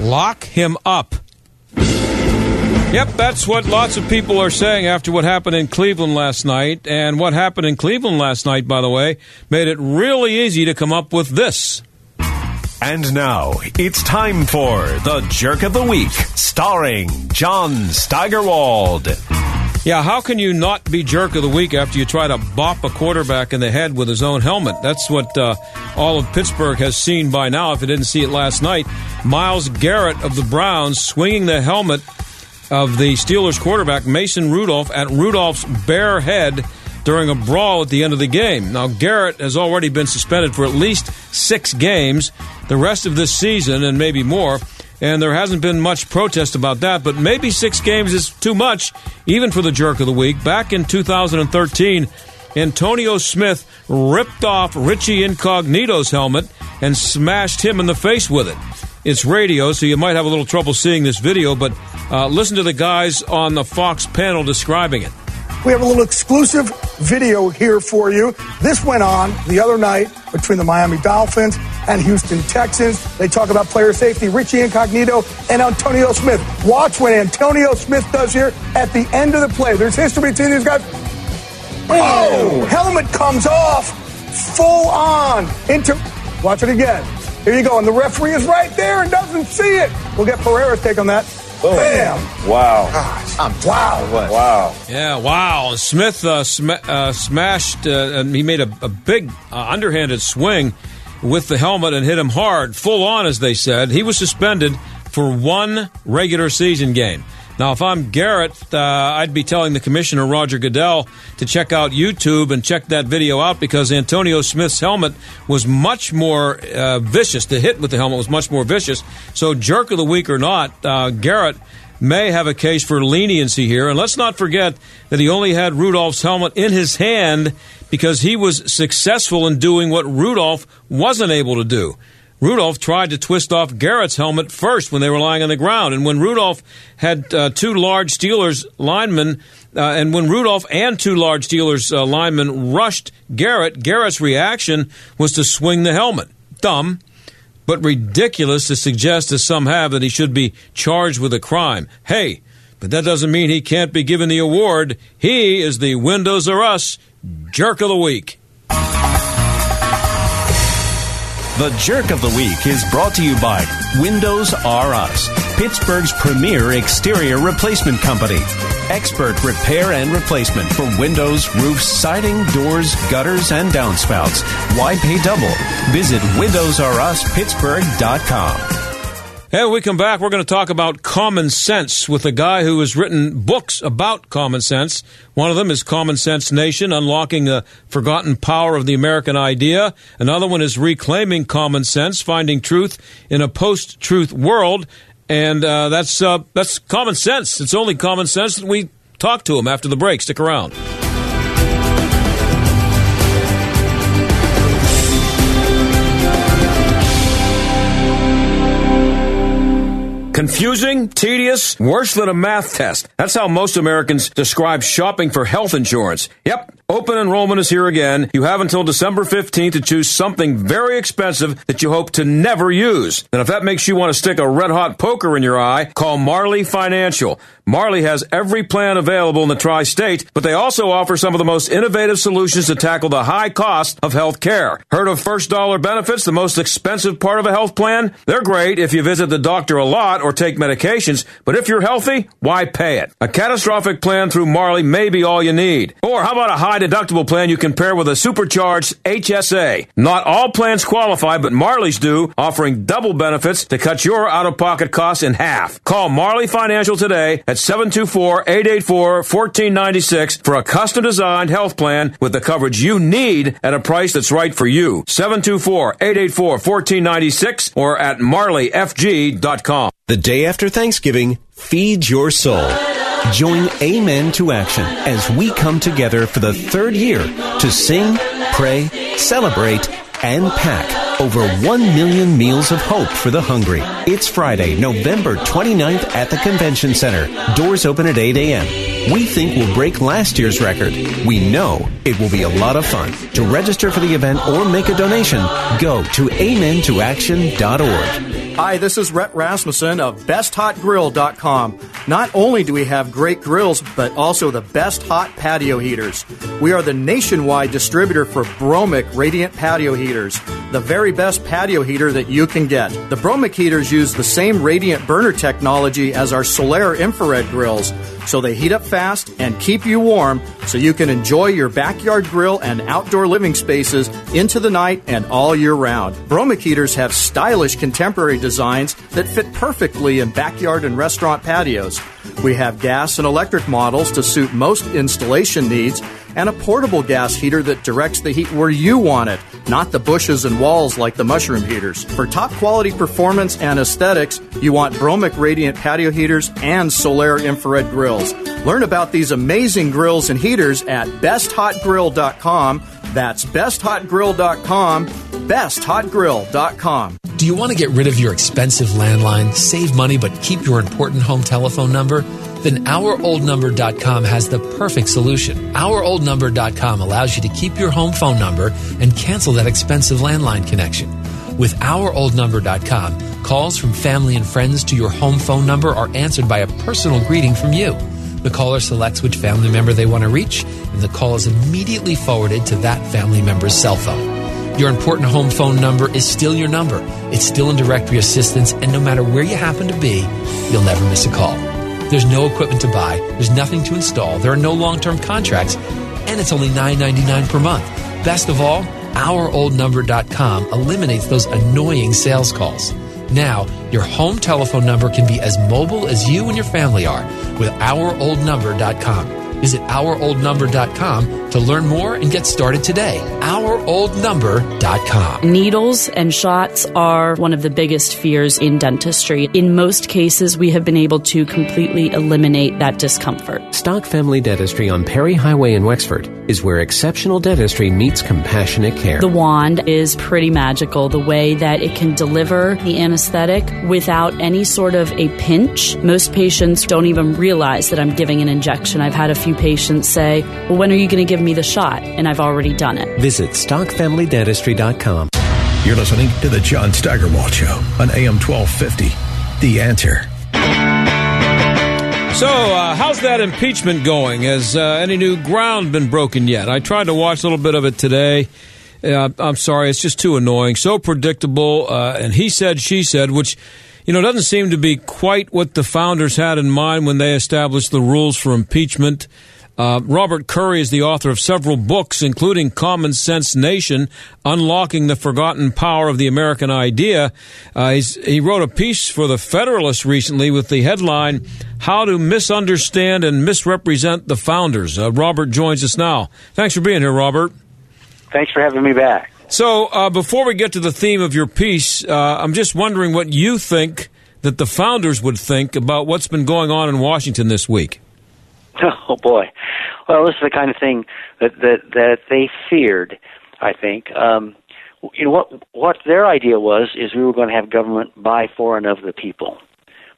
Lock him up. Yep, that's what lots of people are saying after what happened in Cleveland last night. And what happened in Cleveland last night, by the way, made it really easy to come up with this. And now it's time for the Jerk of the Week, starring John Steigerwald. Yeah, how can you not be jerk of the week after you try to bop a quarterback in the head with his own helmet? That's what uh, all of Pittsburgh has seen by now. If you didn't see it last night, Myles Garrett of the Browns swinging the helmet of the Steelers quarterback Mason Rudolph at Rudolph's bare head during a brawl at the end of the game. Now, Garrett has already been suspended for at least six games, the rest of this season, and maybe more and there hasn't been much protest about that, but maybe six games is too much, even for the jerk of the week. Back in 2013, Antonio Smith ripped off Richie Incognito's helmet and smashed him in the face with it. It's radio, so you might have a little trouble seeing this video, but uh, listen to the guys on the Fox panel describing it. We have a little exclusive video here for you. This went on the other night between the Miami Dolphins and Houston Texans. They talk about player safety, Richie Incognito and Antonio Smith. Watch what Antonio Smith does here at the end of the play. There's history between these guys. Oh, helmet comes off full on into. Watch it again. Here you go. And the referee is right there and doesn't see it. We'll get Pereira's take on that. Boom. Bam. Wow. Gosh. wow. What? Wow. Yeah, wow. Smith uh, sm- uh, smashed, uh, and he made a, a big uh, underhanded swing with the helmet and hit him hard, full on, as they said. He was suspended for one regular season game. Now, if I'm Garrett, uh, I'd be telling the commissioner, Roger Goodell, to check out YouTube and check that video out because Antonio Smith's helmet was much more uh, vicious. The hit with the helmet was much more vicious. So, jerk of the week or not, uh, Garrett may have a case for leniency here. And let's not forget that he only had Rudolph's helmet in his hand because he was successful in doing what Rudolph wasn't able to do. Rudolph tried to twist off Garrett's helmet first when they were lying on the ground. And when Rudolph had uh, two large Steelers linemen, uh, and when Rudolph and two large Steelers uh, linemen rushed Garrett, Garrett's reaction was to swing the helmet. Dumb, but ridiculous to suggest, as some have, that he should be charged with a crime. Hey, but that doesn't mean he can't be given the award. He is the Windows R Us Jerk of the Week. The Jerk of the Week is brought to you by Windows R Us, Pittsburgh's premier exterior replacement company. Expert repair and replacement for windows, roofs, siding, doors, gutters, and downspouts. Why pay double? Visit WindowsRUsPittsburgh.com. Hey, when we come back, we're going to talk about common sense with a guy who has written books about common sense. One of them is Common Sense Nation, Unlocking the Forgotten Power of the American Idea. Another one is Reclaiming Common Sense, Finding Truth in a Post-Truth World. And uh, that's, uh, that's common sense. It's only common sense that we talk to him after the break. Stick around. Confusing, tedious, worse than a math test. That's how most Americans describe shopping for health insurance. Yep, open enrollment is here again. You have until December 15th to choose something very expensive that you hope to never use. And if that makes you want to stick a red hot poker in your eye, call Marley Financial. Marley has every plan available in the tri state, but they also offer some of the most innovative solutions to tackle the high cost of health care. Heard of first dollar benefits, the most expensive part of a health plan? They're great if you visit the doctor a lot or take medications, but if you're healthy, why pay it? A catastrophic plan through Marley may be all you need. Or how about a high deductible plan you can pair with a supercharged HSA. Not all plans qualify, but Marley's do, offering double benefits to cut your out of pocket costs in half. Call Marley Financial today at 724 884 1496 for a custom designed health plan with the coverage you need at a price that's right for you. 724 884 1496 or at marleyfg.com. The day after Thanksgiving, feed your soul. Join Amen to Action as we come together for the third year to sing, pray, celebrate, and pack over 1 million meals of hope for the hungry. It's Friday, November 29th at the Convention Center. Doors open at 8 a.m. We think we'll break last year's record. We know it will be a lot of fun. To register for the event or make a donation, go to amentoaction.org. Hi, this is Rhett Rasmussen of BestHotGrill.com. Not only do we have great grills, but also the best hot patio heaters. We are the nationwide distributor for Bromic Radiant Patio Heaters, the very best patio heater that you can get. The Bromic heaters use the same radiant burner technology as our Solaire infrared grills, so they heat up fast and keep you warm so you can enjoy your backyard grill and outdoor living spaces into the night and all year round. Bromic heaters have stylish contemporary designs that fit perfectly in backyard and restaurant patios. We have gas and electric models to suit most installation needs, and a portable gas heater that directs the heat where you want it, not the bushes and walls like the mushroom heaters. For top quality performance and aesthetics, you want Bromic Radiant patio heaters and Solaire infrared grills. Learn about these amazing grills and heaters at besthotgrill.com. That's besthotgrill.com, besthotgrill.com. Do you want to get rid of your expensive landline, save money, but keep your important home telephone number? Then OurOldNumber.com has the perfect solution. OurOldNumber.com allows you to keep your home phone number and cancel that expensive landline connection. With OurOldNumber.com, calls from family and friends to your home phone number are answered by a personal greeting from you. The caller selects which family member they want to reach, and the call is immediately forwarded to that family member's cell phone. Your important home phone number is still your number. It's still in directory assistance, and no matter where you happen to be, you'll never miss a call. There's no equipment to buy, there's nothing to install, there are no long term contracts, and it's only $9.99 per month. Best of all, OurOldNumber.com eliminates those annoying sales calls. Now, your home telephone number can be as mobile as you and your family are with OurOldNumber.com. Visit OurOldNumber.com to learn more and get started today. OurOldNumber.com. Needles and shots are one of the biggest fears in dentistry. In most cases, we have been able to completely eliminate that discomfort. Stock Family Dentistry on Perry Highway in Wexford is where exceptional dentistry meets compassionate care. The wand is pretty magical the way that it can deliver the anesthetic without any sort of a pinch. Most patients don't even realize that I'm giving an injection. I've had a few patients say, Well, when are you going to give me the shot? And I've already done it. Visit StockFamilyDentistry.com. You're listening to The John Steigerwald Show on AM 1250. The answer. So, uh, how's that impeachment going? Has uh, any new ground been broken yet? I tried to watch a little bit of it today. Uh, I'm sorry, it's just too annoying, so predictable. Uh, and he said, she said, which you know doesn't seem to be quite what the founders had in mind when they established the rules for impeachment. Uh, Robert Curry is the author of several books, including Common Sense Nation, Unlocking the Forgotten Power of the American Idea. Uh, he wrote a piece for The Federalist recently with the headline, How to Misunderstand and Misrepresent the Founders. Uh, Robert joins us now. Thanks for being here, Robert. Thanks for having me back. So, uh, before we get to the theme of your piece, uh, I'm just wondering what you think that the founders would think about what's been going on in Washington this week. Oh boy. Well, this is the kind of thing that that that they feared. I think. Um, you know what what their idea was is we were going to have government by, for, and of the people.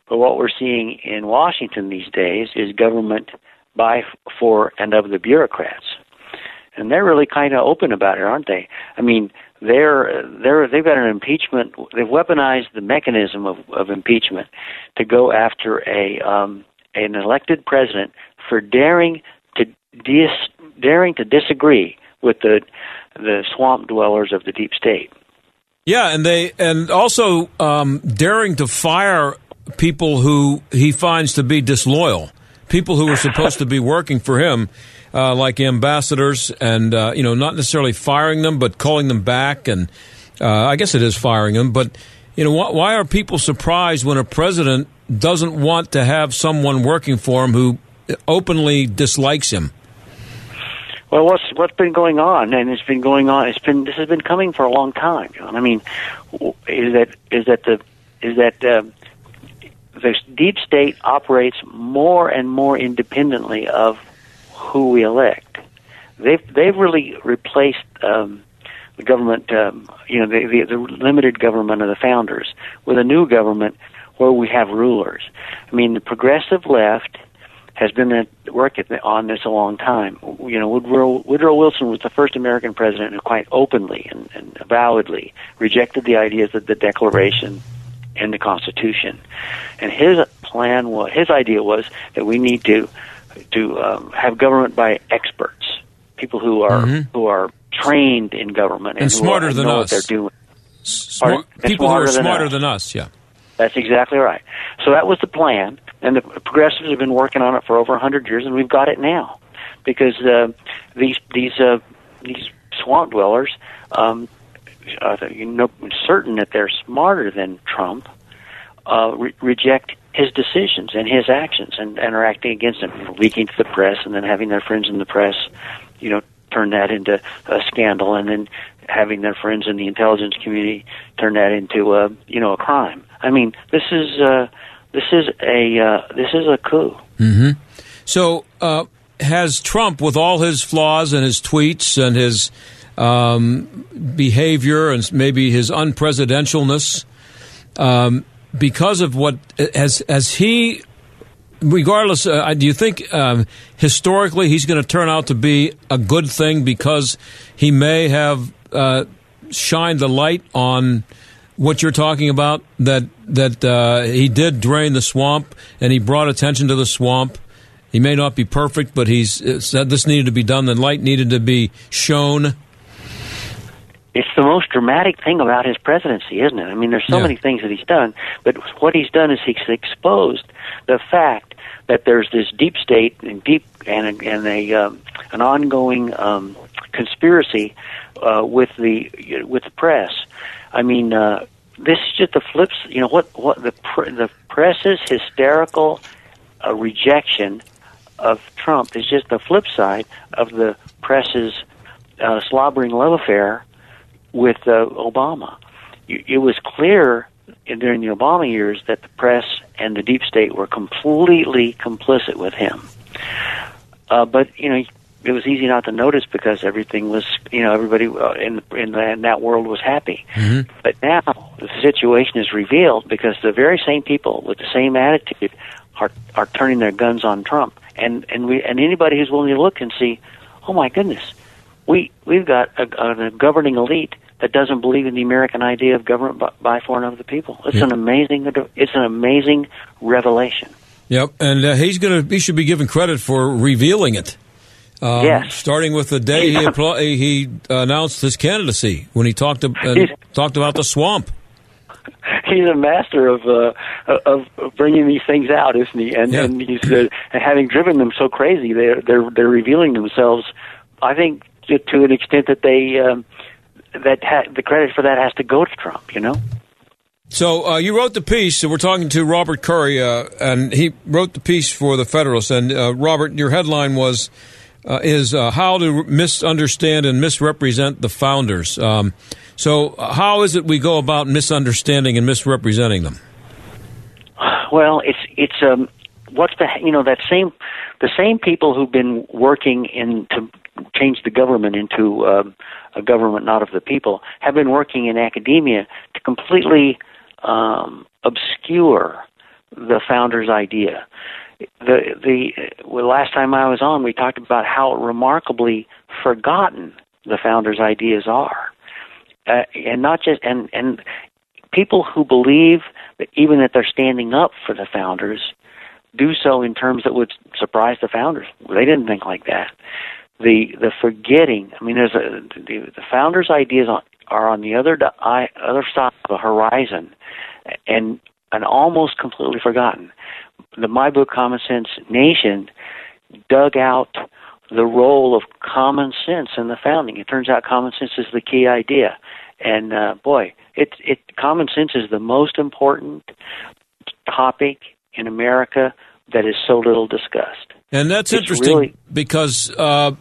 But what we're seeing in Washington these days is government by, for, and of the bureaucrats, and they're really kind of open about it, aren't they? I mean, they're they're they've got an impeachment. They've weaponized the mechanism of, of impeachment to go after a um, an elected president for daring to dis- daring to disagree with the the swamp dwellers of the deep state. Yeah, and they and also um, daring to fire people who he finds to be disloyal, people who are supposed to be working for him. uh, like ambassadors, and uh, you know, not necessarily firing them, but calling them back, and uh, I guess it is firing them. But you know, wh- why are people surprised when a president doesn't want to have someone working for him who openly dislikes him? Well, what's what's been going on, and it's been going on. It's been this has been coming for a long time. John. I mean, is that is that the is that uh, the deep state operates more and more independently of who we elect. They've they've really replaced um, the government, um, you know, the, the, the limited government of the founders with a new government where we have rulers. I mean, the progressive left has been at work on this a long time. You know, Woodrow, Woodrow Wilson was the first American president who quite openly and, and avowedly rejected the ideas of the Declaration and the Constitution. And his plan was, his idea was that we need to to um, have government by experts, people who are Mhm. who are trained in government and, And who smarter are, than know us. what they're doing. Smart, people who are smarter than us. than us. Yeah. That's exactly right. So that was the plan, and the progressives have been working on it for over a hundred years, and we've got it now, because uh, these these uh, these swamp dwellers, um, uh, you know, certain that they're smarter than Trump, uh, re- reject his decisions and his actions, and, and are acting against him, leaking to the press, and then having their friends in the press, you know, turn that into a scandal, and then having their friends in the intelligence community turn that into a you know a crime. I mean, this is uh, this is a uh, this is a coup. hmm So, uh, has Trump, with all his flaws and his tweets and his um, behavior and maybe his unpresidentialness, um, because of what has has he? Regardless, uh, do you think um, historically he's going to turn out to be a good thing because he may have uh, shined the light on what you're talking about that that uh, he did drain the swamp and he brought attention to the swamp. He may not be perfect, but he's uh, said this needed to be done. The light needed to be shown. It's the most dramatic thing about his presidency, isn't it? I mean, there's so Yeah. many things that he's done, but what he's done is he's exposed the fact that there's this deep state and deep and and a um, an ongoing um, conspiracy uh, with the with the press. I mean, uh, this is just the flips. You know what? What the pr- the press's hysterical uh, rejection of Trump is just the flip side of the press's uh, slobbering love affair with uh, Obama. It it was clear in, during the Obama years that the press and the deep state were completely complicit with him. Uh, but you know, it was easy not to notice because everything was, you know, everybody uh, in in, the, in that world was happy. But now the situation is revealed because the very same people with the same attitude are are turning their guns on Trump, and and we and anybody who's willing to look and see, oh my goodness, we we've got a, a governing elite that doesn't believe in the American idea of government by, by for and of the people. It's Yeah. an amazing it's an amazing revelation. Yep, and uh, he's going to. He should be given credit for revealing it. Um, Yes. Starting with the day he appl- he announced his candidacy when he talked to, uh, talked about the swamp. he's a master of uh, of bringing these things out, isn't he? And and he's uh, having driven them so crazy, they're they're they're revealing themselves. I think to, to an extent that they um, that ha- the credit for that has to go to Trump. You know. So uh, you wrote the piece. So we're talking to Robert Curry, uh, and he wrote the piece for the Federalist. And uh, Robert, your headline was uh, is uh, how to misunderstand and misrepresent the founders. Um, so uh, how is it we go about misunderstanding and misrepresenting them? Well, it's it's um what's the you know that same the same people who've been working in to change the government into um, a government not of the people have been working in academia to completely um, obscure the founder's idea. The the well, last time I was on, we talked about how remarkably forgotten the founder's ideas are, uh, and not just and and people who believe that even that they're standing up for the founders do so in terms that would surprise the founders. They didn't think like that. The the forgetting. I mean, there's a the, the founders' ideas on, are on the other other side of the horizon, and and almost completely forgotten. The My Book Common Sense Nation dug out the role of common sense in the founding. It turns out common sense is the key idea, and uh, boy, it it common sense is the most important topic in America that is so little discussed. And that's It's interesting really- because uh,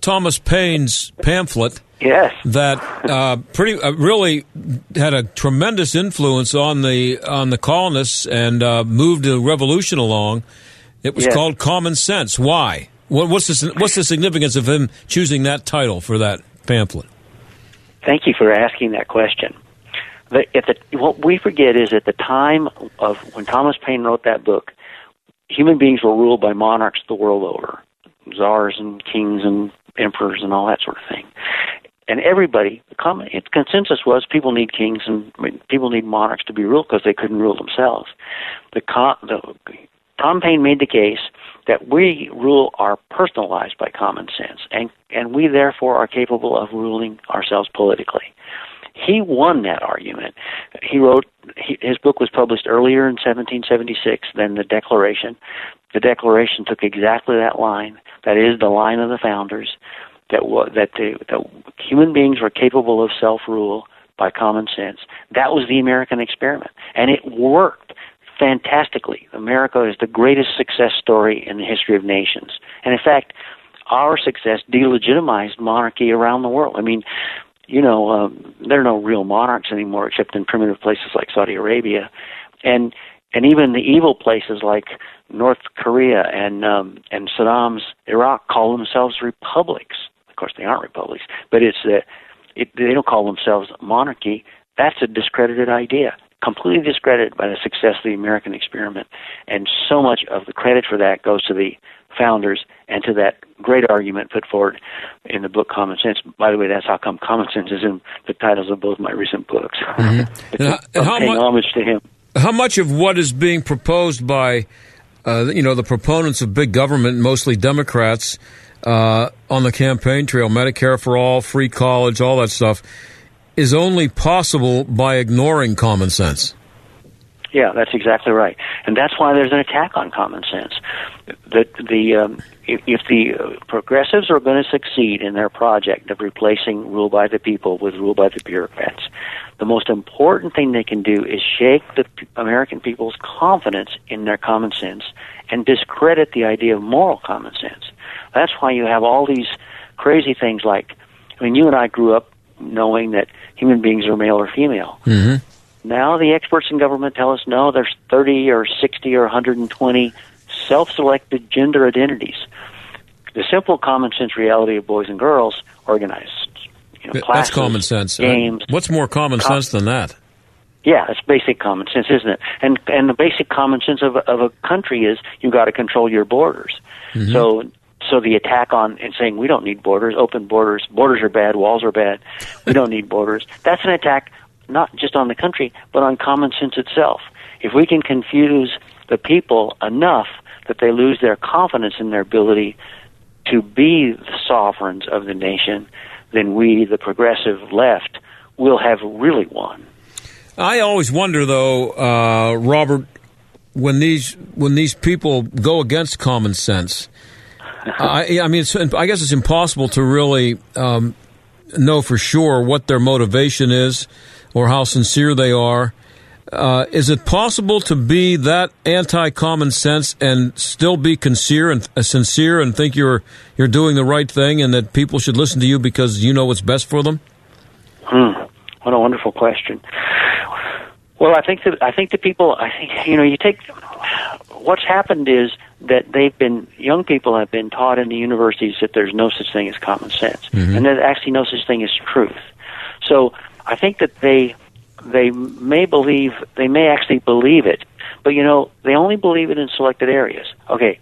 Thomas Paine's pamphlet Yes. that uh, pretty uh, really had a tremendous influence on the on the colonists and uh, moved the revolution along. It was Yes. called Common Sense. Why? What, what's the what's the significance of him choosing that title for that pamphlet? Thank you for asking that question. The, at the, what we forget is at the time of when Thomas Paine wrote that book, human beings were ruled by monarchs the world over, czars and kings and emperors and all that sort of thing. And everybody, the common consensus was people need kings and I mean, people need monarchs to be ruled because they couldn't rule themselves. The, the Tom Paine made the case that we rule our personal lives by common sense, and and we therefore are capable of ruling ourselves politically. He won that argument. He wrote he, his book was published earlier in 1776 than the Declaration. The Declaration took exactly that line. That is the line of the founders that that the that human beings were capable of self rule by common sense. That was the American experiment, and it worked fantastically. America is the greatest success story in the history of nations, and in fact, our success delegitimized monarchy around the world. I mean, you know, um, there are no real monarchs anymore except in primitive places like Saudi Arabia, and and even the evil places like North Korea and um, and Saddam's Iraq call themselves republics. Of course, they aren't republics, but it's uh, it, they don't call themselves monarchy. That's a discredited idea, completely discredited by the success of the American experiment, and so much of the credit for that goes to the founders and to that great argument put forward in the book Common Sense. By the way, that's how come Common Sense is in the titles of both my recent books. And and how paying mu- homage to him. How much of what is being proposed by, uh, you know, the proponents of big government, mostly Democrats, uh, on the campaign trail, Medicare for all, free college, all that stuff, is only possible by ignoring common sense? Yeah, that's exactly right, and that's why there's an attack on common sense. That the um, if, if the uh, progressives are going to succeed in their project of replacing rule by the people with rule by the bureaucrats, the most important thing they can do is shake the American people's confidence in their common sense and discredit the idea of moral common sense. That's why you have all these crazy things like, I mean, you and I grew up knowing that human beings are male or female. Mm-hmm. Now the experts in government tell us no, there's 30 or 60 or 120 self-selected gender identities. The simple common sense reality of boys and girls organized, you know, That's common sense. Uh, games. What's more common Com- sense than that? Yeah, it's basic common sense, isn't it? And and the basic common sense of a, of a country is you've got to control your borders. Mm-hmm. So so the attack on and saying we don't need borders, open borders, borders are bad, walls are bad, we don't need borders. That's an attack not just on the country, but on common sense itself. If we can confuse the people enough that they lose their confidence in their ability to be the sovereigns of the nation, then we, the progressive left, will have really won. I always wonder, though, uh, Robert, when these when these people go against common sense. I, I mean, it's, I guess it's impossible to really um, know for sure what their motivation is or how sincere they are. Uh, is it possible to be that anti-common sense and still be sincere and uh, sincere and think you're you're doing the right thing and that people should listen to you because you know what's best for them? Hmm. What a wonderful question. Well, I think that I think the people. I think you know. You take what's happened is that they've been young people have been taught in the universities that there's no such thing as common sense, Mhm. and there's actually no such thing as truth. So I think that they they may believe they may actually believe it, but you know they only believe it in selected areas. Okay,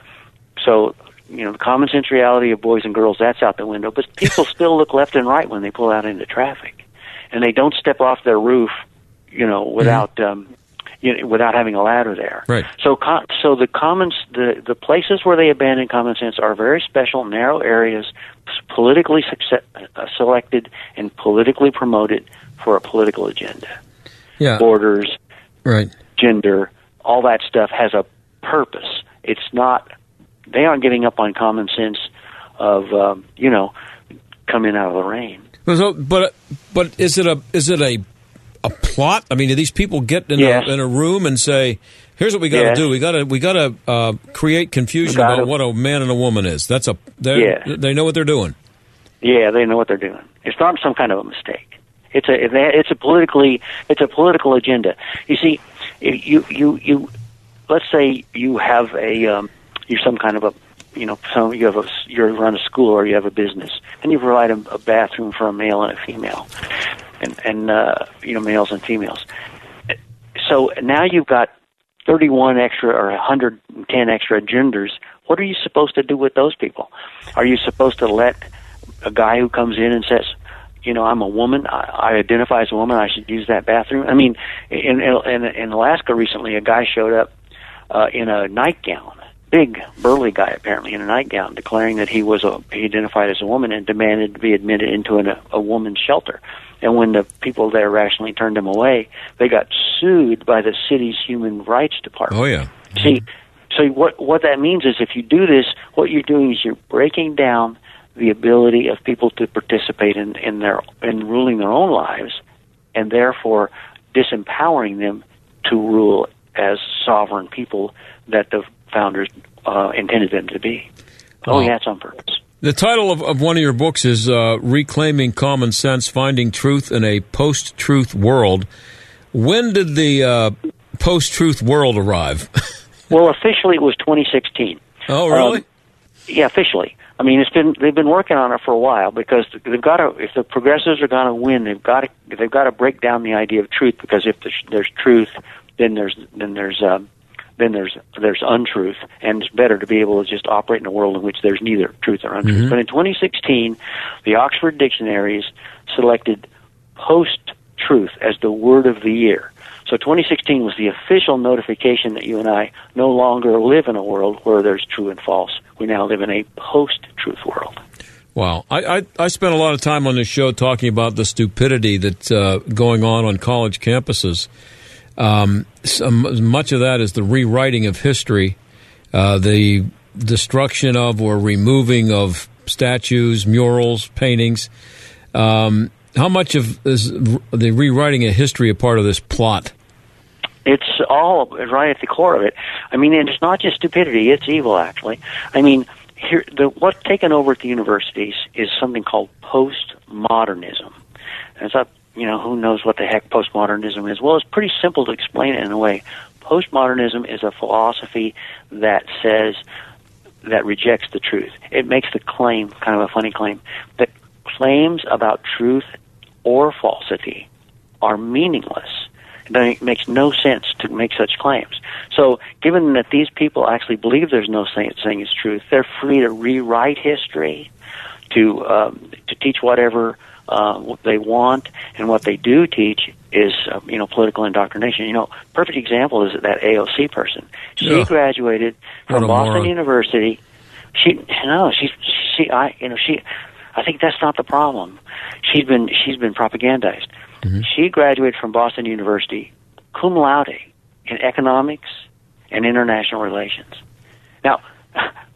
so you know the common sense reality of boys and girls that's out the window, but people still look left and right when they pull out into traffic, and they don't step off their roof, you know, without. Um, you know, without having a ladder there. Right. So, so the commons, the the places where they abandon common sense are very special, narrow areas, politically success, uh, selected and politically promoted for a political agenda. Yeah. Borders, Right. gender, all that stuff has a purpose. It's not. They aren't giving up on common sense of um, you know coming out of the rain. So, but but is it a is it a a plot? I mean, do these people get in, Yes. a, in a room and say, "Here's what we got to Yes. do. We got to we got to uh, create confusion gotta- about what a man and a woman is." That's a they Yes. they know what they're doing. Yeah, they know what they're doing. It's not some kind of a mistake. It's a it's a politically it's a political agenda. You see, you you you let's say you have a um, you're some kind of a you know some you have a you run a school or you have a business and you provide a, a bathroom for a male and a female and and uh, you know males and females. So now you've got 31 extra or 110 extra genders. What are you supposed to do with those people? Are you supposed to let a guy who comes in and says, you know, I'm a woman. I, I identify as a woman. I should use that bathroom. I mean, in in, in Alaska recently, a guy showed up uh, in a nightgown, big burly guy apparently in a nightgown, declaring that he was a he identified as a woman and demanded to be admitted into an, a, a woman's shelter. And when the people there rationally turned them away, they got sued by the city's human rights department. Oh yeah. See, so what what that means is if you do this, what you're doing is you're breaking down the ability of people to participate in in their in ruling their own lives, and therefore disempowering them to rule as sovereign people that the founders uh, intended them to be. Oh, yeah, it's on purpose. The title of, of one of your books is uh, Reclaiming Common Sense Finding Truth in a Post Truth World. When did the uh, post truth world arrive? Well, officially it was 2016. oh, really? Um, yeah, officially. I mean, it's been they've been working on it for a while because they've got to. If the progressives are going to win, they've got to they've got to break down the idea of truth because if there's, there's truth, then there's then there's um, then there's there's untruth, and it's better to be able to just operate in a world in which there's neither truth or untruth. Mhm. But in 2016, the Oxford dictionaries selected post-truth as the word of the year. So 2016 was the official notification that you and I no longer live in a world where there's true and false. We now live in a post-truth world. Wow. I, I, I spent a lot of time on this show talking about the stupidity that's uh, going on on college campuses. Um, some, much of that is the rewriting of history, uh, the destruction of or removing of statues, murals, paintings. Um, how much of is the rewriting of history a part of this plot? It's all right at the core of it. I mean, it's not just stupidity; it's evil, actually. I mean, here, the what's taken over at the universities is something called postmodernism. And it's not, you know, who knows what the heck postmodernism is? Well, it's pretty simple to explain it in a way. Postmodernism is a philosophy that says that rejects the truth. It makes the claim, kind of a funny claim, that claims about truth or falsity are meaningless. It makes no sense to make such claims. So, given that these people actually believe there's no saying, is truth, they're free to rewrite history, to um, to teach whatever uh, what they want, and what they do teach is uh, you know political indoctrination. You know, perfect example is that AOC person. She Yeah. graduated from Boston moron. University. She no, she she I you know she. I think that's not the problem. She's been she's been propagandized. She graduated from Boston University, cum laude, in economics and international relations. Now,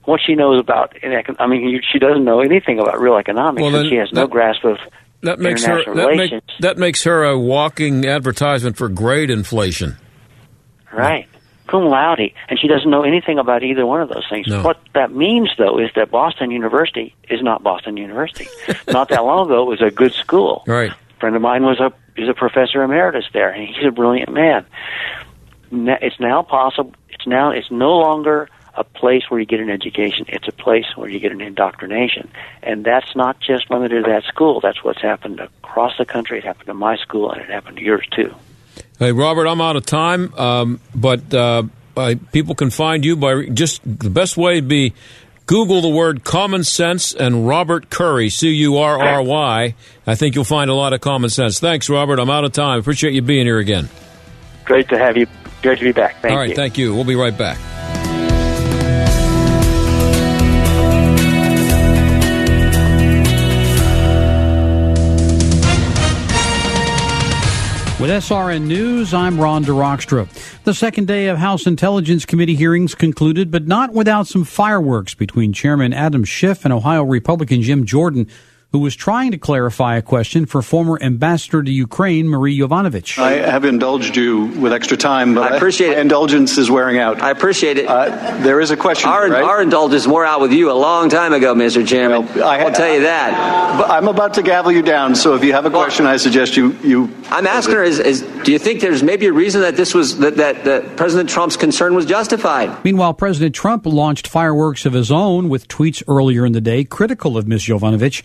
what she knows about, in econ- I mean, you- she doesn't know anything about real economics, Well, and then she has no grasp of That makes her that, make, that makes her a walking advertisement for grade inflation. Right. Cum laude. And she doesn't know anything about either one of those things. No. What that means, though, is that Boston University is not Boston University. not that long ago, it was a good school. Right. A friend of mine was a is a professor emeritus there, and he's a brilliant man. It's now possible. It's now. It's no longer a place where you get an education. It's a place where you get an indoctrination, and that's not just limited to that school. That's what's happened across the country. It happened to my school, and it happened to yours too. Hey, Robert, I'm out of time, um, but uh, I, people can find you by just the best way would be Google the word common sense and Robert Curry, C U R R Y. I think you'll find a lot of common sense. Thanks, Robert. I'm out of time. Appreciate you being here again. Great to have you. Great to be back. Thank All right, you. thank you. We'll be right back. SRN News, I'm Ron DeRockstra. The second day of House Intelligence Committee hearings concluded, but not without some fireworks between Chairman Adam Schiff and Ohio Republican Jim Jordan who was trying to clarify a question for former ambassador to Ukraine, Marie Yovanovitch. I have indulged you with extra time, but I appreciate I, it. indulgence is wearing out. I appreciate it. Uh, there is a question. Our, right? our indulgence wore out with you a long time ago, Mr. Chairman. Well, I, will tell you that. But I'm about to gavel you down, so if you have a question, well, I suggest you. you I'm asking her: is, is, do you think there's maybe a reason that this was that, that, that President Trump's concern was justified? Meanwhile, President Trump launched fireworks of his own with tweets earlier in the day critical of Ms. Yovanovitch.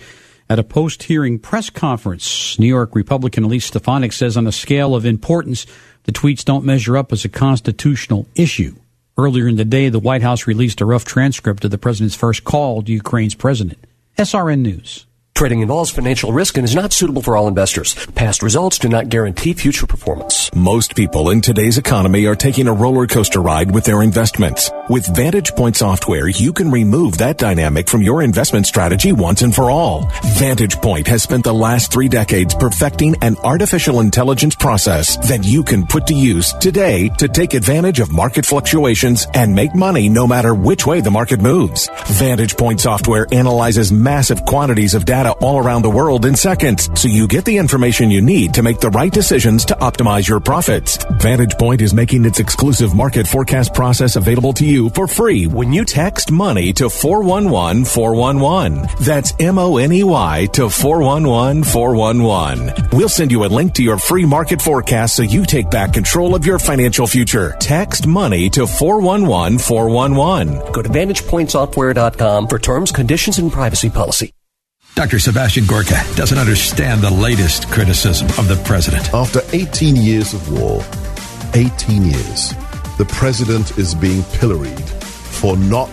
At a post hearing press conference, New York Republican Elise Stefanik says on a scale of importance, the tweets don't measure up as a constitutional issue. Earlier in the day, the White House released a rough transcript of the president's first call to Ukraine's president. SRN News. Trading involves financial risk and is not suitable for all investors. Past results do not guarantee future performance. Most people in today's economy are taking a roller coaster ride with their investments. With Vantage Point software, you can remove that dynamic from your investment strategy once and for all. Vantage Point has spent the last three decades perfecting an artificial intelligence process that you can put to use today to take advantage of market fluctuations and make money no matter which way the market moves. Vantage Point software analyzes massive quantities of data data all around the world in seconds, so you get the information you need to make the right decisions to optimize your profits. Vantage Point is making its exclusive market forecast process available to you for free when you text money to 411 411. That's M O N E Y to 411 411. We'll send you a link to your free market forecast so you take back control of your financial future. Text money to 411 411. Go to VantagePointSoftware.com for terms, conditions, and privacy policy. Dr. Sebastian Gorka doesn't understand the latest criticism of the president. After 18 years of war, 18 years, the president is being pilloried for not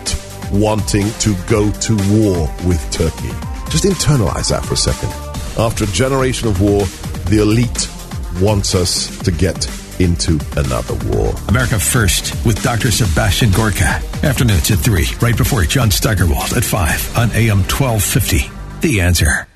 wanting to go to war with Turkey. Just internalize that for a second. After a generation of war, the elite wants us to get into another war. America First with Dr. Sebastian Gorka. Afternoons at 3, right before John Steigerwald at 5 on AM 1250 the answer.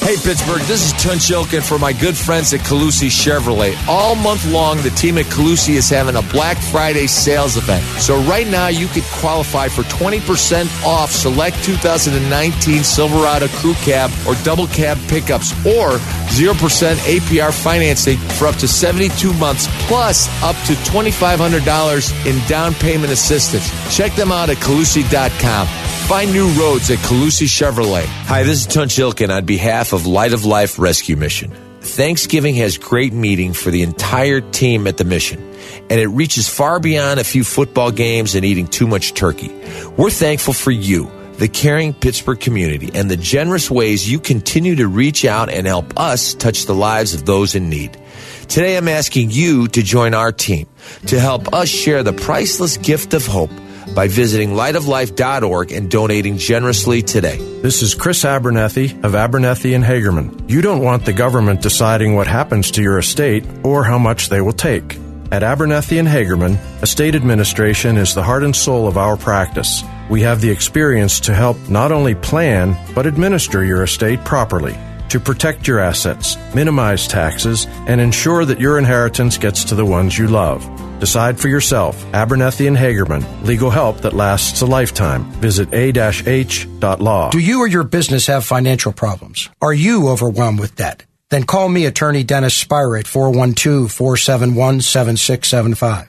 Hey, Pittsburgh, this is Tunch Ilkin for my good friends at Collussy Chevrolet. All month long, the team at Collussy is having a Black Friday sales event. So right now, you could qualify for 20% off select 2019 Silverado Crew Cab or Double Cab pickups or 0% APR financing for up to 72 months plus up to $2,500 in down payment assistance. Check them out at Collussy.com. Find new roads at Collussy Chevrolet. Hi, this is Tunch Ilkin on behalf of Light of Life Rescue Mission. Thanksgiving has great meaning for the entire team at the mission, and it reaches far beyond a few football games and eating too much turkey. We're thankful for you, the caring Pittsburgh community, and the generous ways you continue to reach out and help us touch the lives of those in need. Today, I'm asking you to join our team to help us share the priceless gift of hope by visiting lightoflife.org and donating generously today. This is Chris Abernethy of Abernethy and Hagerman. You don't want the government deciding what happens to your estate or how much they will take. At Abernethy and Hagerman, estate administration is the heart and soul of our practice. We have the experience to help not only plan, but administer your estate properly to protect your assets, minimize taxes, and ensure that your inheritance gets to the ones you love. Decide for yourself. Abernethy and Hagerman. Legal help that lasts a lifetime. Visit a-h.law. Do you or your business have financial problems? Are you overwhelmed with debt? Then call me, attorney Dennis Spire at 412-471-7675.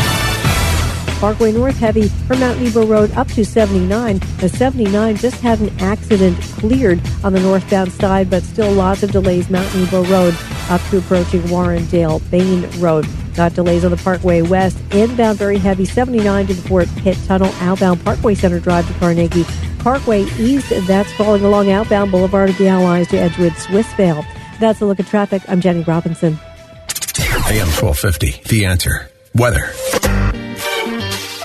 Parkway North heavy from Mount Nebo Road up to 79. The 79 just had an accident cleared on the northbound side, but still lots of delays Mount Nebo Road up to approaching Warrendale Bayne Road. Got delays on the Parkway West. Inbound very heavy 79 to the Fort Pitt Tunnel. Outbound Parkway Center Drive to Carnegie. Parkway East, that's falling along outbound Boulevard of the Allies to Edgewood Swissvale. That's a look at traffic. I'm Jenny Robinson. AM 1250, The Answer. Weather.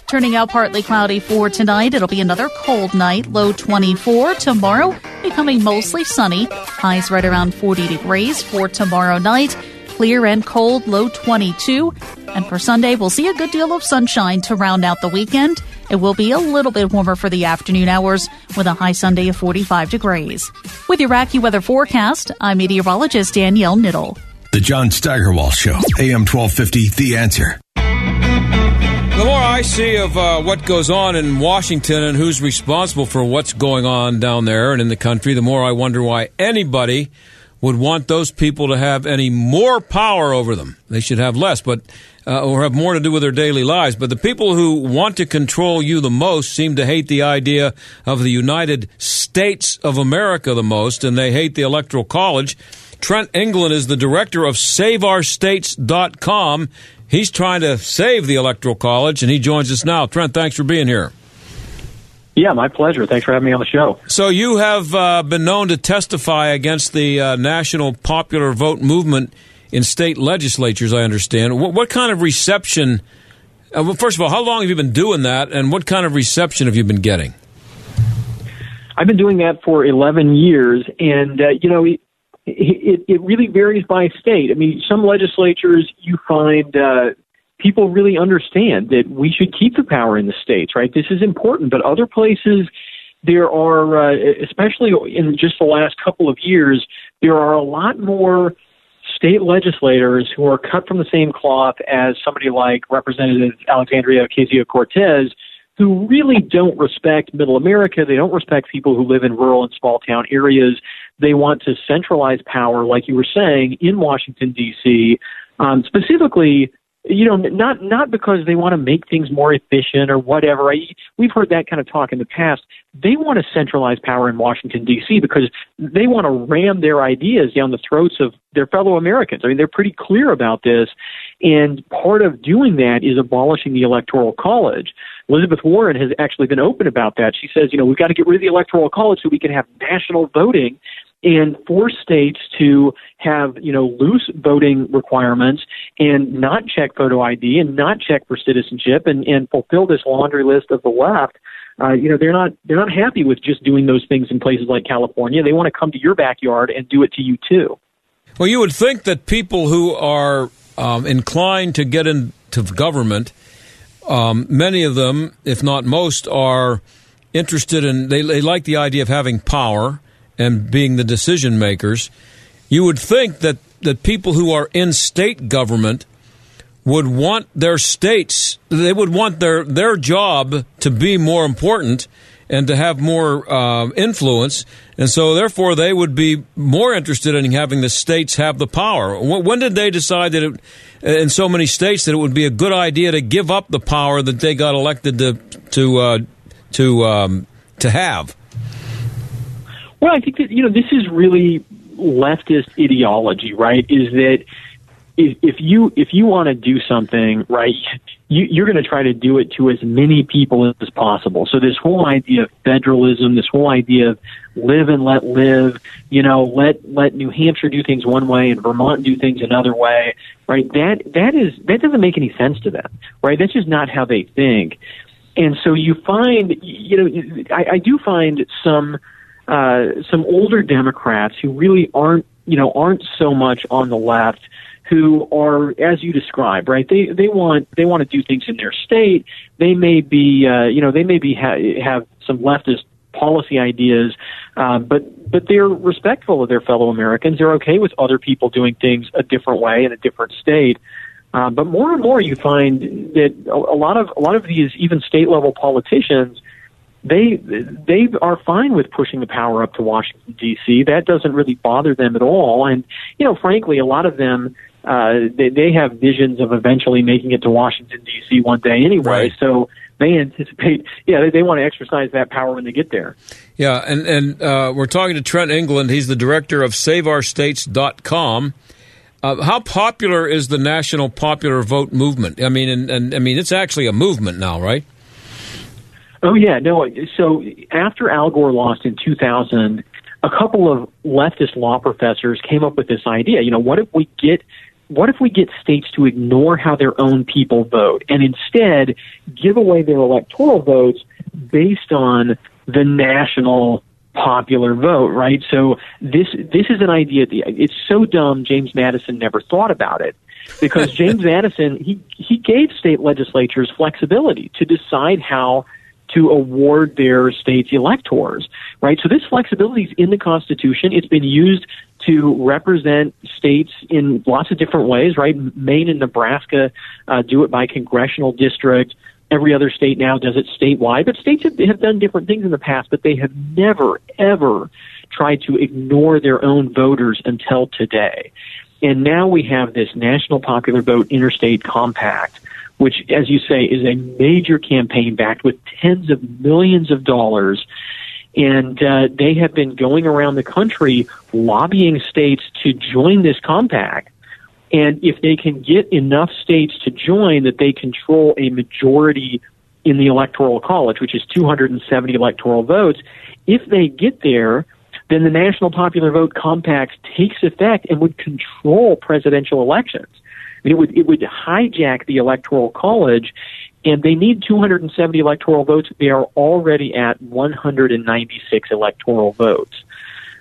Turning out partly cloudy for tonight. It'll be another cold night, low 24. Tomorrow, becoming mostly sunny. Highs right around 40 degrees for tomorrow night. Clear and cold, low 22. And for Sunday, we'll see a good deal of sunshine to round out the weekend. It will be a little bit warmer for the afternoon hours with a high Sunday of 45 degrees. With your AccuWeather forecast, I'm meteorologist Danielle Niddle. The John Steigerwald Show, AM 1250, The Answer. The more I see of uh, what goes on in Washington and who's responsible for what's going on down there and in the country, the more I wonder why anybody would want those people to have any more power over them. They should have less, but uh, or have more to do with their daily lives. But the people who want to control you the most seem to hate the idea of the United States of America the most, and they hate the Electoral College. Trent England is the director of SaveOurStates.com. He's trying to save the Electoral College, and he joins us now. Trent, thanks for being here. Yeah, my pleasure. Thanks for having me on the show. So you have uh, been known to testify against the uh, national popular vote movement in state legislatures. I understand. What, what kind of reception? Uh, well, first of all, how long have you been doing that, and what kind of reception have you been getting? I've been doing that for 11 years, and uh, you know, it, it, really varies by state. I mean, some legislatures you find uh, people really understand that we should keep the power in the states, right? This is important. But other places, there are, uh, especially in just the last couple of years, there are a lot more state legislators who are cut from the same cloth as somebody like Representative Alexandria Ocasio Cortez, who really don't respect middle America. They don't respect people who live in rural and small town areas. They want to centralize power, like you were saying, in Washington, D.C., um, specifically you know, not not because they want to make things more efficient or whatever. I, we've heard that kind of talk in the past. They want to centralize power in Washington D.C. because they want to ram their ideas down the throats of their fellow Americans. I mean, they're pretty clear about this, and part of doing that is abolishing the Electoral College. Elizabeth Warren has actually been open about that. She says, you know, we've got to get rid of the Electoral College so we can have national voting and force states to have you know loose voting requirements and not check photo ID and not check for citizenship and, and fulfill this laundry list of the left. Uh, you know they're not they're not happy with just doing those things in places like California. They want to come to your backyard and do it to you too. Well, you would think that people who are um, inclined to get into government, um, many of them, if not most, are interested in they, they like the idea of having power and being the decision makers, you would think that, that people who are in state government would want their states, they would want their, their job to be more important and to have more uh, influence. And so, therefore, they would be more interested in having the states have the power. When did they decide that it, in so many states that it would be a good idea to give up the power that they got elected to to uh, to um, to have? Well, I think that you know this is really leftist ideology, right? Is that if, you if you want to do something right, you, you're going to try to do it to as many people as possible. So this whole idea of federalism, this whole idea of live and let live, you know, let let New Hampshire do things one way and Vermont do things another way, right? That that is that doesn't make any sense to them, right? That's just not how they think. And so you find, you know, I, I do find some uh, some older Democrats who really aren't, you know, aren't so much on the left, who are, as you describe, right? They they want they want to do things in their state. They may be, uh, you know, they may be ha- have some leftist policy ideas, uh, but but they're respectful of their fellow Americans. They're okay with other people doing things a different way in a different state. Uh, but more and more, you find that a, a lot of a lot of these even state level politicians they they are fine with pushing the power up to Washington D.C. That doesn't really bother them at all. And you know, frankly, a lot of them uh, they they have visions of eventually making it to Washington D.C. one day anyway. Right. So they anticipate, yeah, they, they want to exercise that power when they get there. Yeah, and and uh, we're talking to Trent England. He's the director of SaveOurStates.com. Uh, how popular is the national popular vote movement? I mean, and, and I mean, it's actually a movement now, right? Oh yeah, no. So after Al Gore lost in 2000, a couple of leftist law professors came up with this idea. You know, what if we get what if we get states to ignore how their own people vote and instead give away their electoral votes based on the national popular vote, right? So this this is an idea. It's so dumb. James Madison never thought about it because James Madison he he gave state legislatures flexibility to decide how to award their state's electors, right? So this flexibility is in the Constitution. It's been used to represent states in lots of different ways, right? Maine and Nebraska uh, do it by congressional district. Every other state now does it statewide, but states have, have done different things in the past, but they have never, ever tried to ignore their own voters until today. And now we have this national popular vote interstate compact, which, as you say, is a major campaign backed with tens of millions of dollars. And uh, they have been going around the country lobbying states to join this compact and if they can get enough states to join that they control a majority in the electoral college, which is 270 electoral votes, if they get there, then the national popular vote compact takes effect and would control presidential elections. It would it would hijack the electoral college, and they need 270 electoral votes. They are already at 196 electoral votes.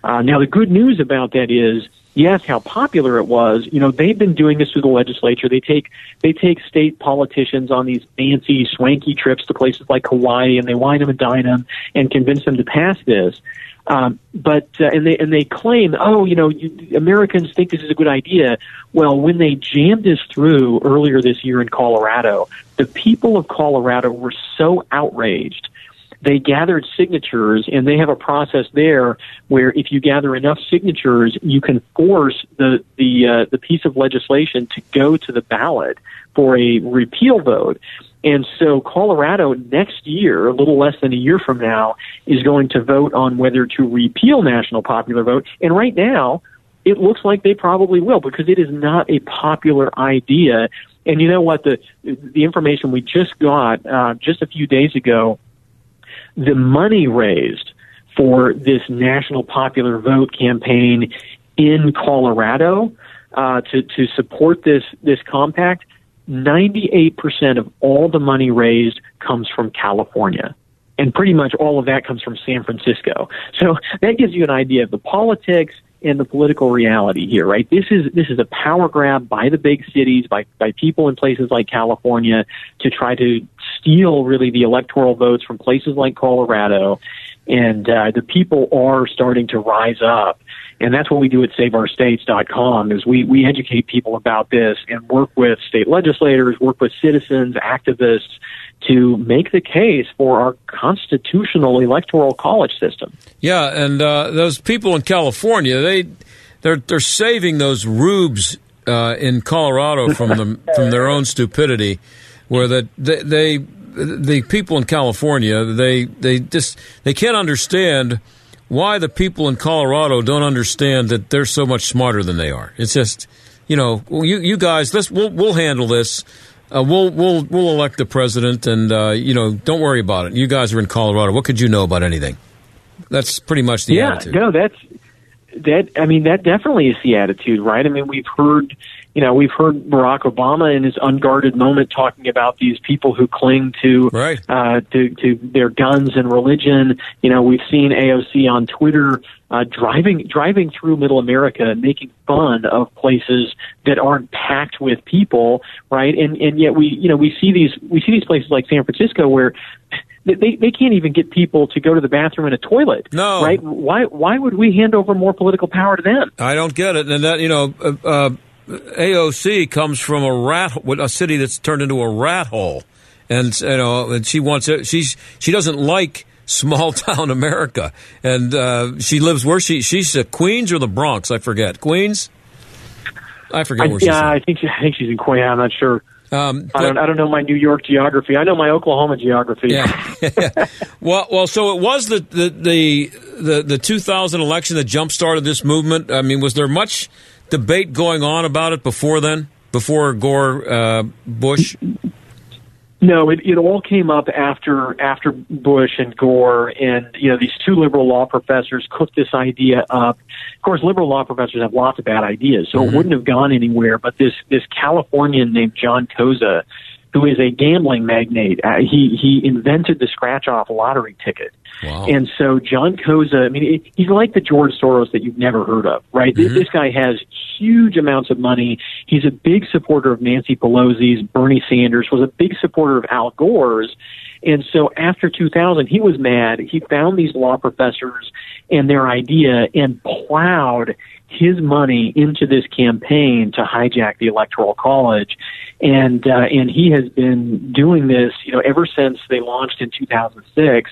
Uh, now, the good news about that is yes, how popular it was. You know, they've been doing this through the legislature. They take they take state politicians on these fancy, swanky trips to places like Hawaii, and they wine them and dine them and convince them to pass this. Um, but uh, and they and they claim, oh, you know, you, Americans think this is a good idea. Well, when they jammed this through earlier this year in Colorado, the people of Colorado were so outraged they gathered signatures and they have a process there where if you gather enough signatures you can force the the uh, the piece of legislation to go to the ballot for a repeal vote and so Colorado next year, a little less than a year from now, is going to vote on whether to repeal national popular vote. And right now, it looks like they probably will because it is not a popular idea. And you know what? The the information we just got uh, just a few days ago the money raised for this national popular vote campaign in Colorado uh, to to support this this compact. 98% of all the money raised comes from California. And pretty much all of that comes from San Francisco. So that gives you an idea of the politics and the political reality here, right? This is this is a power grab by the big cities, by by people in places like California to try to steal really the electoral votes from places like Colorado, and uh, the people are starting to rise up. And that's what we do at SaveOurStates.com is we, we educate people about this and work with state legislators, work with citizens, activists to make the case for our constitutional electoral college system. Yeah, and uh, those people in California, they they're they're saving those rubes uh, in Colorado from the from their own stupidity, where that they, they the people in California they they just they can't understand why the people in Colorado don't understand that they're so much smarter than they are. It's just you know you you guys let's we'll we'll handle this. Uh, we'll we'll we'll elect the president, and uh, you know, don't worry about it. You guys are in Colorado. What could you know about anything? That's pretty much the yeah, attitude. no, that's that. I mean, that definitely is the attitude, right? I mean, we've heard, you know, we've heard Barack Obama in his unguarded moment talking about these people who cling to right. uh, to to their guns and religion. You know, we've seen AOC on Twitter uh, driving driving through Middle America and making fun of places that aren't packed with people, right? And and yet we you know we see these we see these places like San Francisco where they they can't even get people to go to the bathroom in a toilet. No, right? Why why would we hand over more political power to them? I don't get it. And that you know. Uh, uh, AOC comes from a rat, a city that's turned into a rat hole, and you know, and she wants it. She's she doesn't like small town America, and uh, she lives where she she's at Queens or the Bronx. I forget Queens. I forget I, where she's. Yeah. I think she, I think she's in Queens. I'm not sure. Um, I don't I don't know my New York geography. I know my Oklahoma geography. Yeah. well, well, so it was the the the the, the 2000 election that jump started this movement. I mean, was there much debate going on about it before then? Before Gore uh, Bush? No, it, it all came up after after Bush and Gore, and you know these two liberal law professors cooked this idea up. Of course, liberal law professors have lots of bad ideas, so Mm-hmm. it wouldn't have gone anywhere. But this this Californian named John Koza, who is a gambling magnate, uh, he he invented the scratch off lottery ticket. Wow. And so John Koza, I mean, he- he's like the George Soros that you've never heard of, right? This- This guy has huge amounts of money. He's a big supporter of Nancy Pelosi's, Bernie Sanders, was a big supporter of Al Gore's. And so after 2000, he was mad. He found these law professors and their idea and plowed his money into this campaign to hijack the electoral college. And, uh, and he has been doing this, you know, ever since they launched in 2006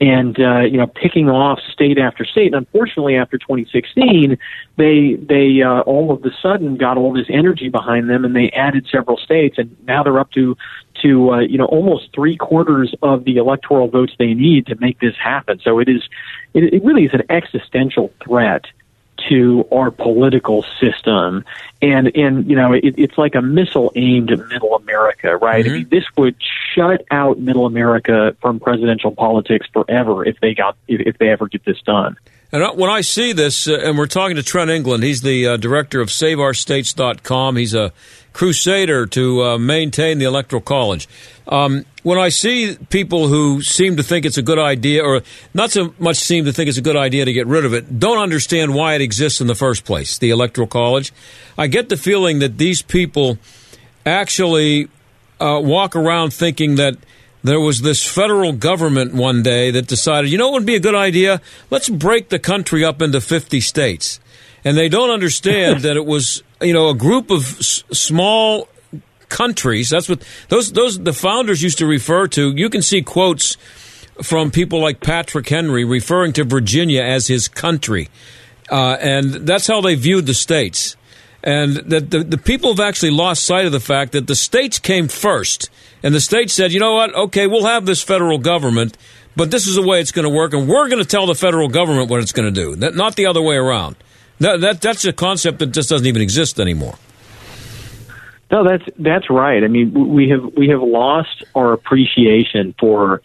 and uh, you know picking off state after state. And unfortunately, after 2016, they they uh, all of a sudden got all this energy behind them, and they added several states, and now they're up to to uh, you know almost three quarters of the electoral votes they need to make this happen. So it is it, it really is an existential threat to our political system and and you know it, it's like a missile aimed at middle america right i mean this would shut out middle america from presidential politics forever if they got if, if they ever get this done And when I see this, uh, and we're talking to Trent England, he's the uh, director of SaveOurStates.com. He's a crusader to uh, maintain the Electoral College. Um, when I see people who seem to think it's a good idea, or not so much seem to think it's a good idea to get rid of it, don't understand why it exists in the first place, the Electoral College, I get the feeling that these people actually uh, walk around thinking that there was this federal government one day that decided, you know what would be a good idea? Let's break the country up into 50 states. And they don't understand that it was, you know, a group of s- small countries. That's what those those the founders used to refer to. You can see quotes from people like Patrick Henry referring to Virginia as his country, uh, and that's how they viewed the states. And that the, the people have actually lost sight of the fact that the states came first, and the states said, you know what? Okay, we'll have this federal government, but this is the way it's going to work, and we're going to tell the federal government what it's going to do, not the other way around. That, that that's a concept that just doesn't even exist anymore. No, that's that's right. I mean, we have we have lost our appreciation for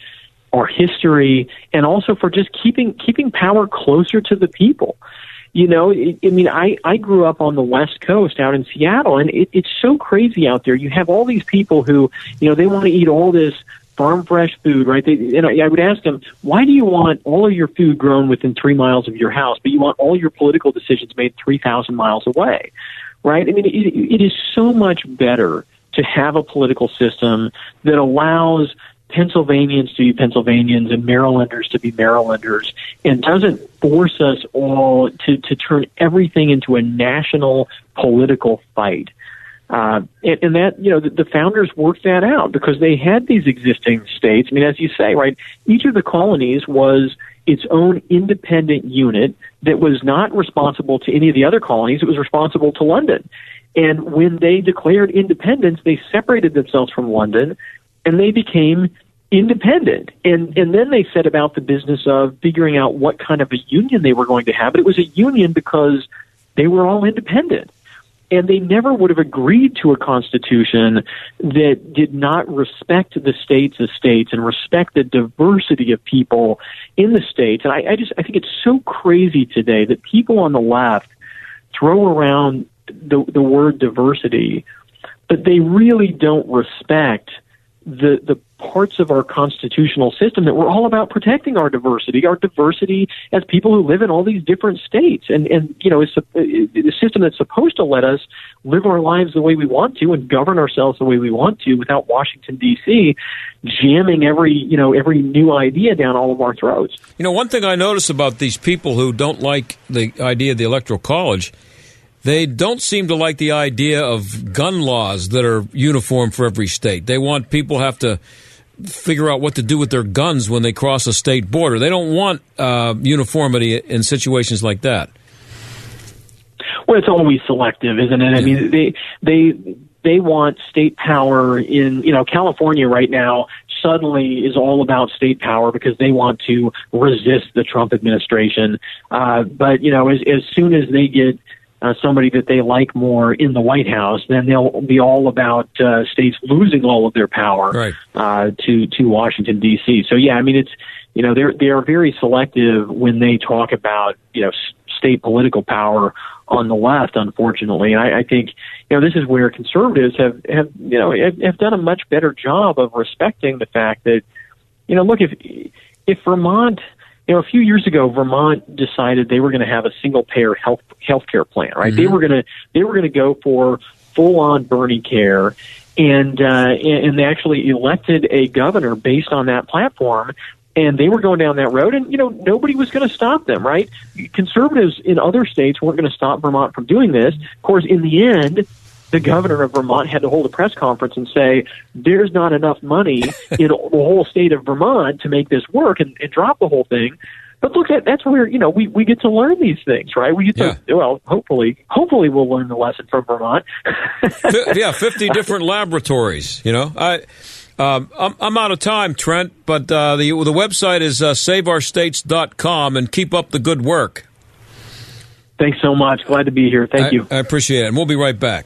our history and also for just keeping keeping power closer to the people. You know, I mean, I I grew up on the West Coast out in Seattle, and it, it's so crazy out there. You have all these people who, you know, they want to eat all this farm fresh food, right? They, and I would ask them, why do you want all of your food grown within three miles of your house, but you want all your political decisions made three thousand miles away? Right? I mean, it, it is so much better to have a political system that allows Pennsylvanians to be Pennsylvanians and Marylanders to be Marylanders and doesn't force us all to, to turn everything into a national political fight. Uh, and, and that, you know, the, the founders worked that out because they had these existing states. I mean, as you say, right, each of the colonies was its own independent unit that was not responsible to any of the other colonies. It was responsible to London. And when they declared independence, they separated themselves from London and they became independent. And, and then they set about the business of figuring out what kind of a union they were going to have. But it was a union because they were all independent and they never would have agreed to a constitution that did not respect the states as states and respect the diversity of people in the states. And I, I just I think it's so crazy today that people on the left throw around the the word diversity, but they really don't respect the the parts of our constitutional system that we're all about protecting our diversity, our diversity as people who live in all these different states, and and you know, it's a, a system that's supposed to let us live our lives the way we want to and govern ourselves the way we want to without Washington D.C. jamming every you know every new idea down all of our throats. You know, one thing I notice about these people who don't like the idea of the Electoral College, they don't seem to like the idea of gun laws that are uniform for every state. They want people have to figure out what to do with their guns when they cross a state border. They don't want uh, uniformity in situations like that. Well, it's always selective, isn't it? I mean, they they they want state power in you know California right now. Suddenly is all about state power because they want to resist the Trump administration. Uh, but you know, as as soon as they get uh, somebody that they like more in the White House, then they'll be all about uh, states losing all of their power right. uh, to to Washington D.C. So yeah, I mean it's you know they're they are very selective when they talk about you know s- state political power on the left. Unfortunately, and I, I think you know this is where conservatives have have you know have, have done a much better job of respecting the fact that you know look if if Vermont you know, a few years ago, Vermont decided they were going to have a single payer health healthcare plan. Right? They were going to they were going to go for full on Bernie care, and uh, and they actually elected a governor based on that platform. And they were going down that road, and you know nobody was going to stop them, right? Conservatives in other states weren't going to stop Vermont from doing this. Of course, in the end, the governor of Vermont had to hold a press conference and say, there's not enough money in the whole state of Vermont to make this work and, and drop the whole thing. But look, that, that's where, you know, we, we get to learn these things, right? We get to, well, hopefully, hopefully we'll learn the lesson from Vermont. Fi- yeah, 50 different laboratories, you know. I, um, I'm, I'm out of time, Trent, but uh, the, the website is uh, saveourstates.com and keep up the good work. Thanks so much. Glad to be here. Thank I, you. I appreciate it. And we'll be right back.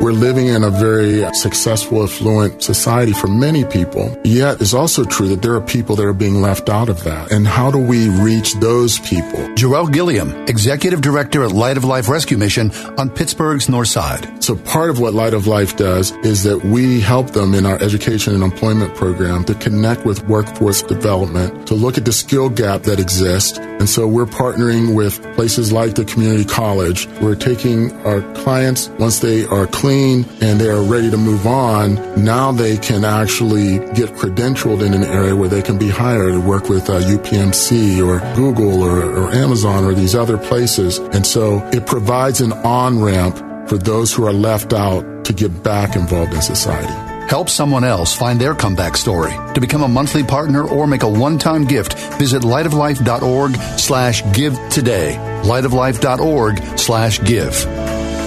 We're living in a very successful, affluent society for many people. Yet it's also true that there are people that are being left out of that. And how do we reach those people? Joel Gilliam, Executive Director at Light of Life Rescue Mission on Pittsburgh's North Side. So part of what Light of Life does is that we help them in our education and employment program to connect with workforce development, to look at the skill gap that exists. And so we're partnering with places like the community college. We're taking our clients once they are clean and they are ready to move on. Now they can actually get credentialed in an area where they can be hired to work with uh, UPMC or Google or, or Amazon or these other places. And so it provides an on ramp for those who are left out to get back involved in society. Help someone else find their comeback story. To become a monthly partner or make a one-time gift, visit lightoflife.org slash give today. lightoflife.org slash give.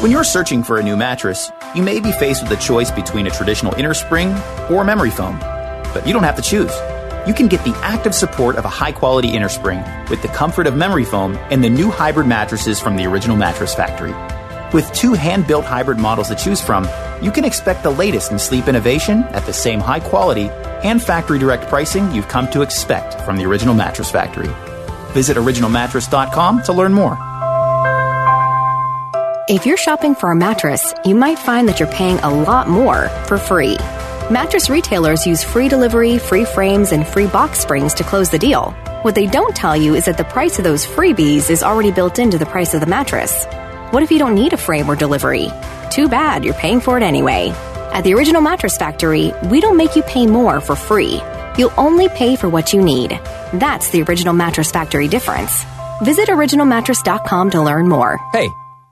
When you're searching for a new mattress, you may be faced with a choice between a traditional inner spring or memory foam. But you don't have to choose. You can get the active support of a high quality inner spring with the comfort of memory foam and the new hybrid mattresses from the original mattress factory. With two hand built hybrid models to choose from, you can expect the latest in sleep innovation at the same high quality and factory direct pricing you've come to expect from the original mattress factory. Visit originalmattress.com to learn more. If you're shopping for a mattress, you might find that you're paying a lot more for free. Mattress retailers use free delivery, free frames, and free box springs to close the deal. What they don't tell you is that the price of those freebies is already built into the price of the mattress. What if you don't need a frame or delivery? Too bad, you're paying for it anyway. At the Original Mattress Factory, we don't make you pay more for free. You'll only pay for what you need. That's the Original Mattress Factory difference. Visit originalmattress.com to learn more. Hey,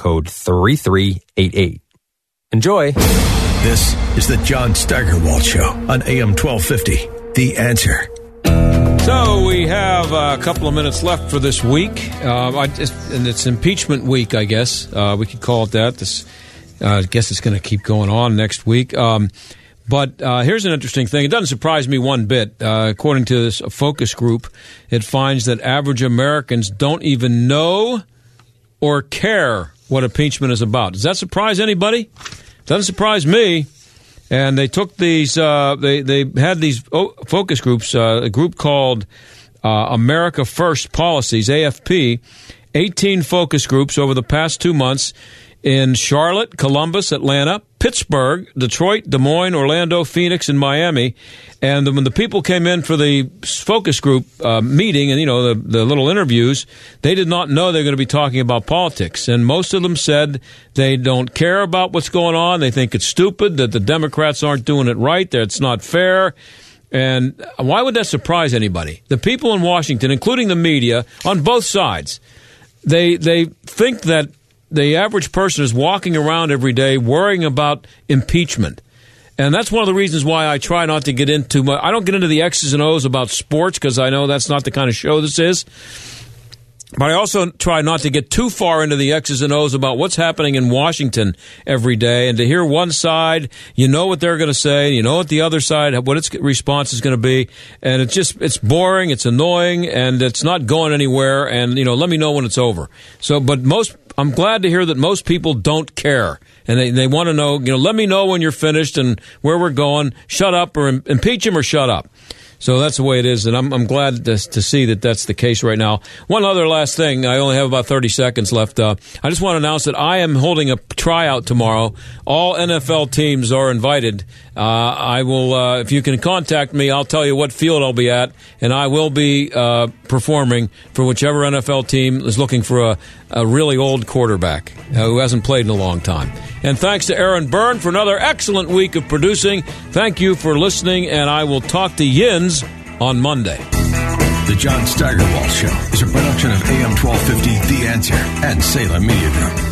code 3388. Enjoy. This is the John Steigerwald Show on AM 1250. The answer. So we have a couple of minutes left for this week, uh, I just, and it's impeachment week, I guess uh, we could call it that. This, uh, I guess it's going to keep going on next week. Um, but uh, here's an interesting thing. It doesn't surprise me one bit. Uh, according to this focus group, it finds that average Americans don't even know or care what impeachment is about. Does that surprise anybody? Doesn't surprise me. And they took these. Uh, they they had these focus groups. Uh, a group called uh, America First Policies (AFP). 18 focus groups over the past two months in Charlotte, Columbus, Atlanta, Pittsburgh, Detroit, Des Moines, Orlando, Phoenix, and Miami. And when the people came in for the focus group uh, meeting and, you know, the, the little interviews, they did not know they were going to be talking about politics. And most of them said they don't care about what's going on. They think it's stupid, that the Democrats aren't doing it right, that it's not fair. And why would that surprise anybody? The people in Washington, including the media, on both sides, they they think that the average person is walking around every day worrying about impeachment. And that's one of the reasons why I try not to get into my, I don't get into the X's and O's about sports because I know that's not the kind of show this is. But I also try not to get too far into the X's and O's about what's happening in Washington every day. And to hear one side, you know what they're going to say, you know what the other side, what its response is going to be. And it's just, it's boring, it's annoying, and it's not going anywhere. And, you know, let me know when it's over. So, but most, I'm glad to hear that most people don't care. And they, they want to know, you know, let me know when you're finished and where we're going. Shut up or impeach him or shut up. So that's the way it is, and I'm, I'm glad to, to, see that that's the case right now. One other last thing, I only have about 30 seconds left. Uh, I just want to announce that I am holding a tryout tomorrow. All NFL teams are invited. Uh, I will, uh, if you can contact me, I'll tell you what field I'll be at, and I will be uh, performing for whichever NFL team is looking for a, a really old quarterback who hasn't played in a long time. And thanks to Aaron Byrne for another excellent week of producing. Thank you for listening, and I will talk to Yins on Monday. The John Steigerwald Show is a production of AM 1250 The Answer and Salem Media Group.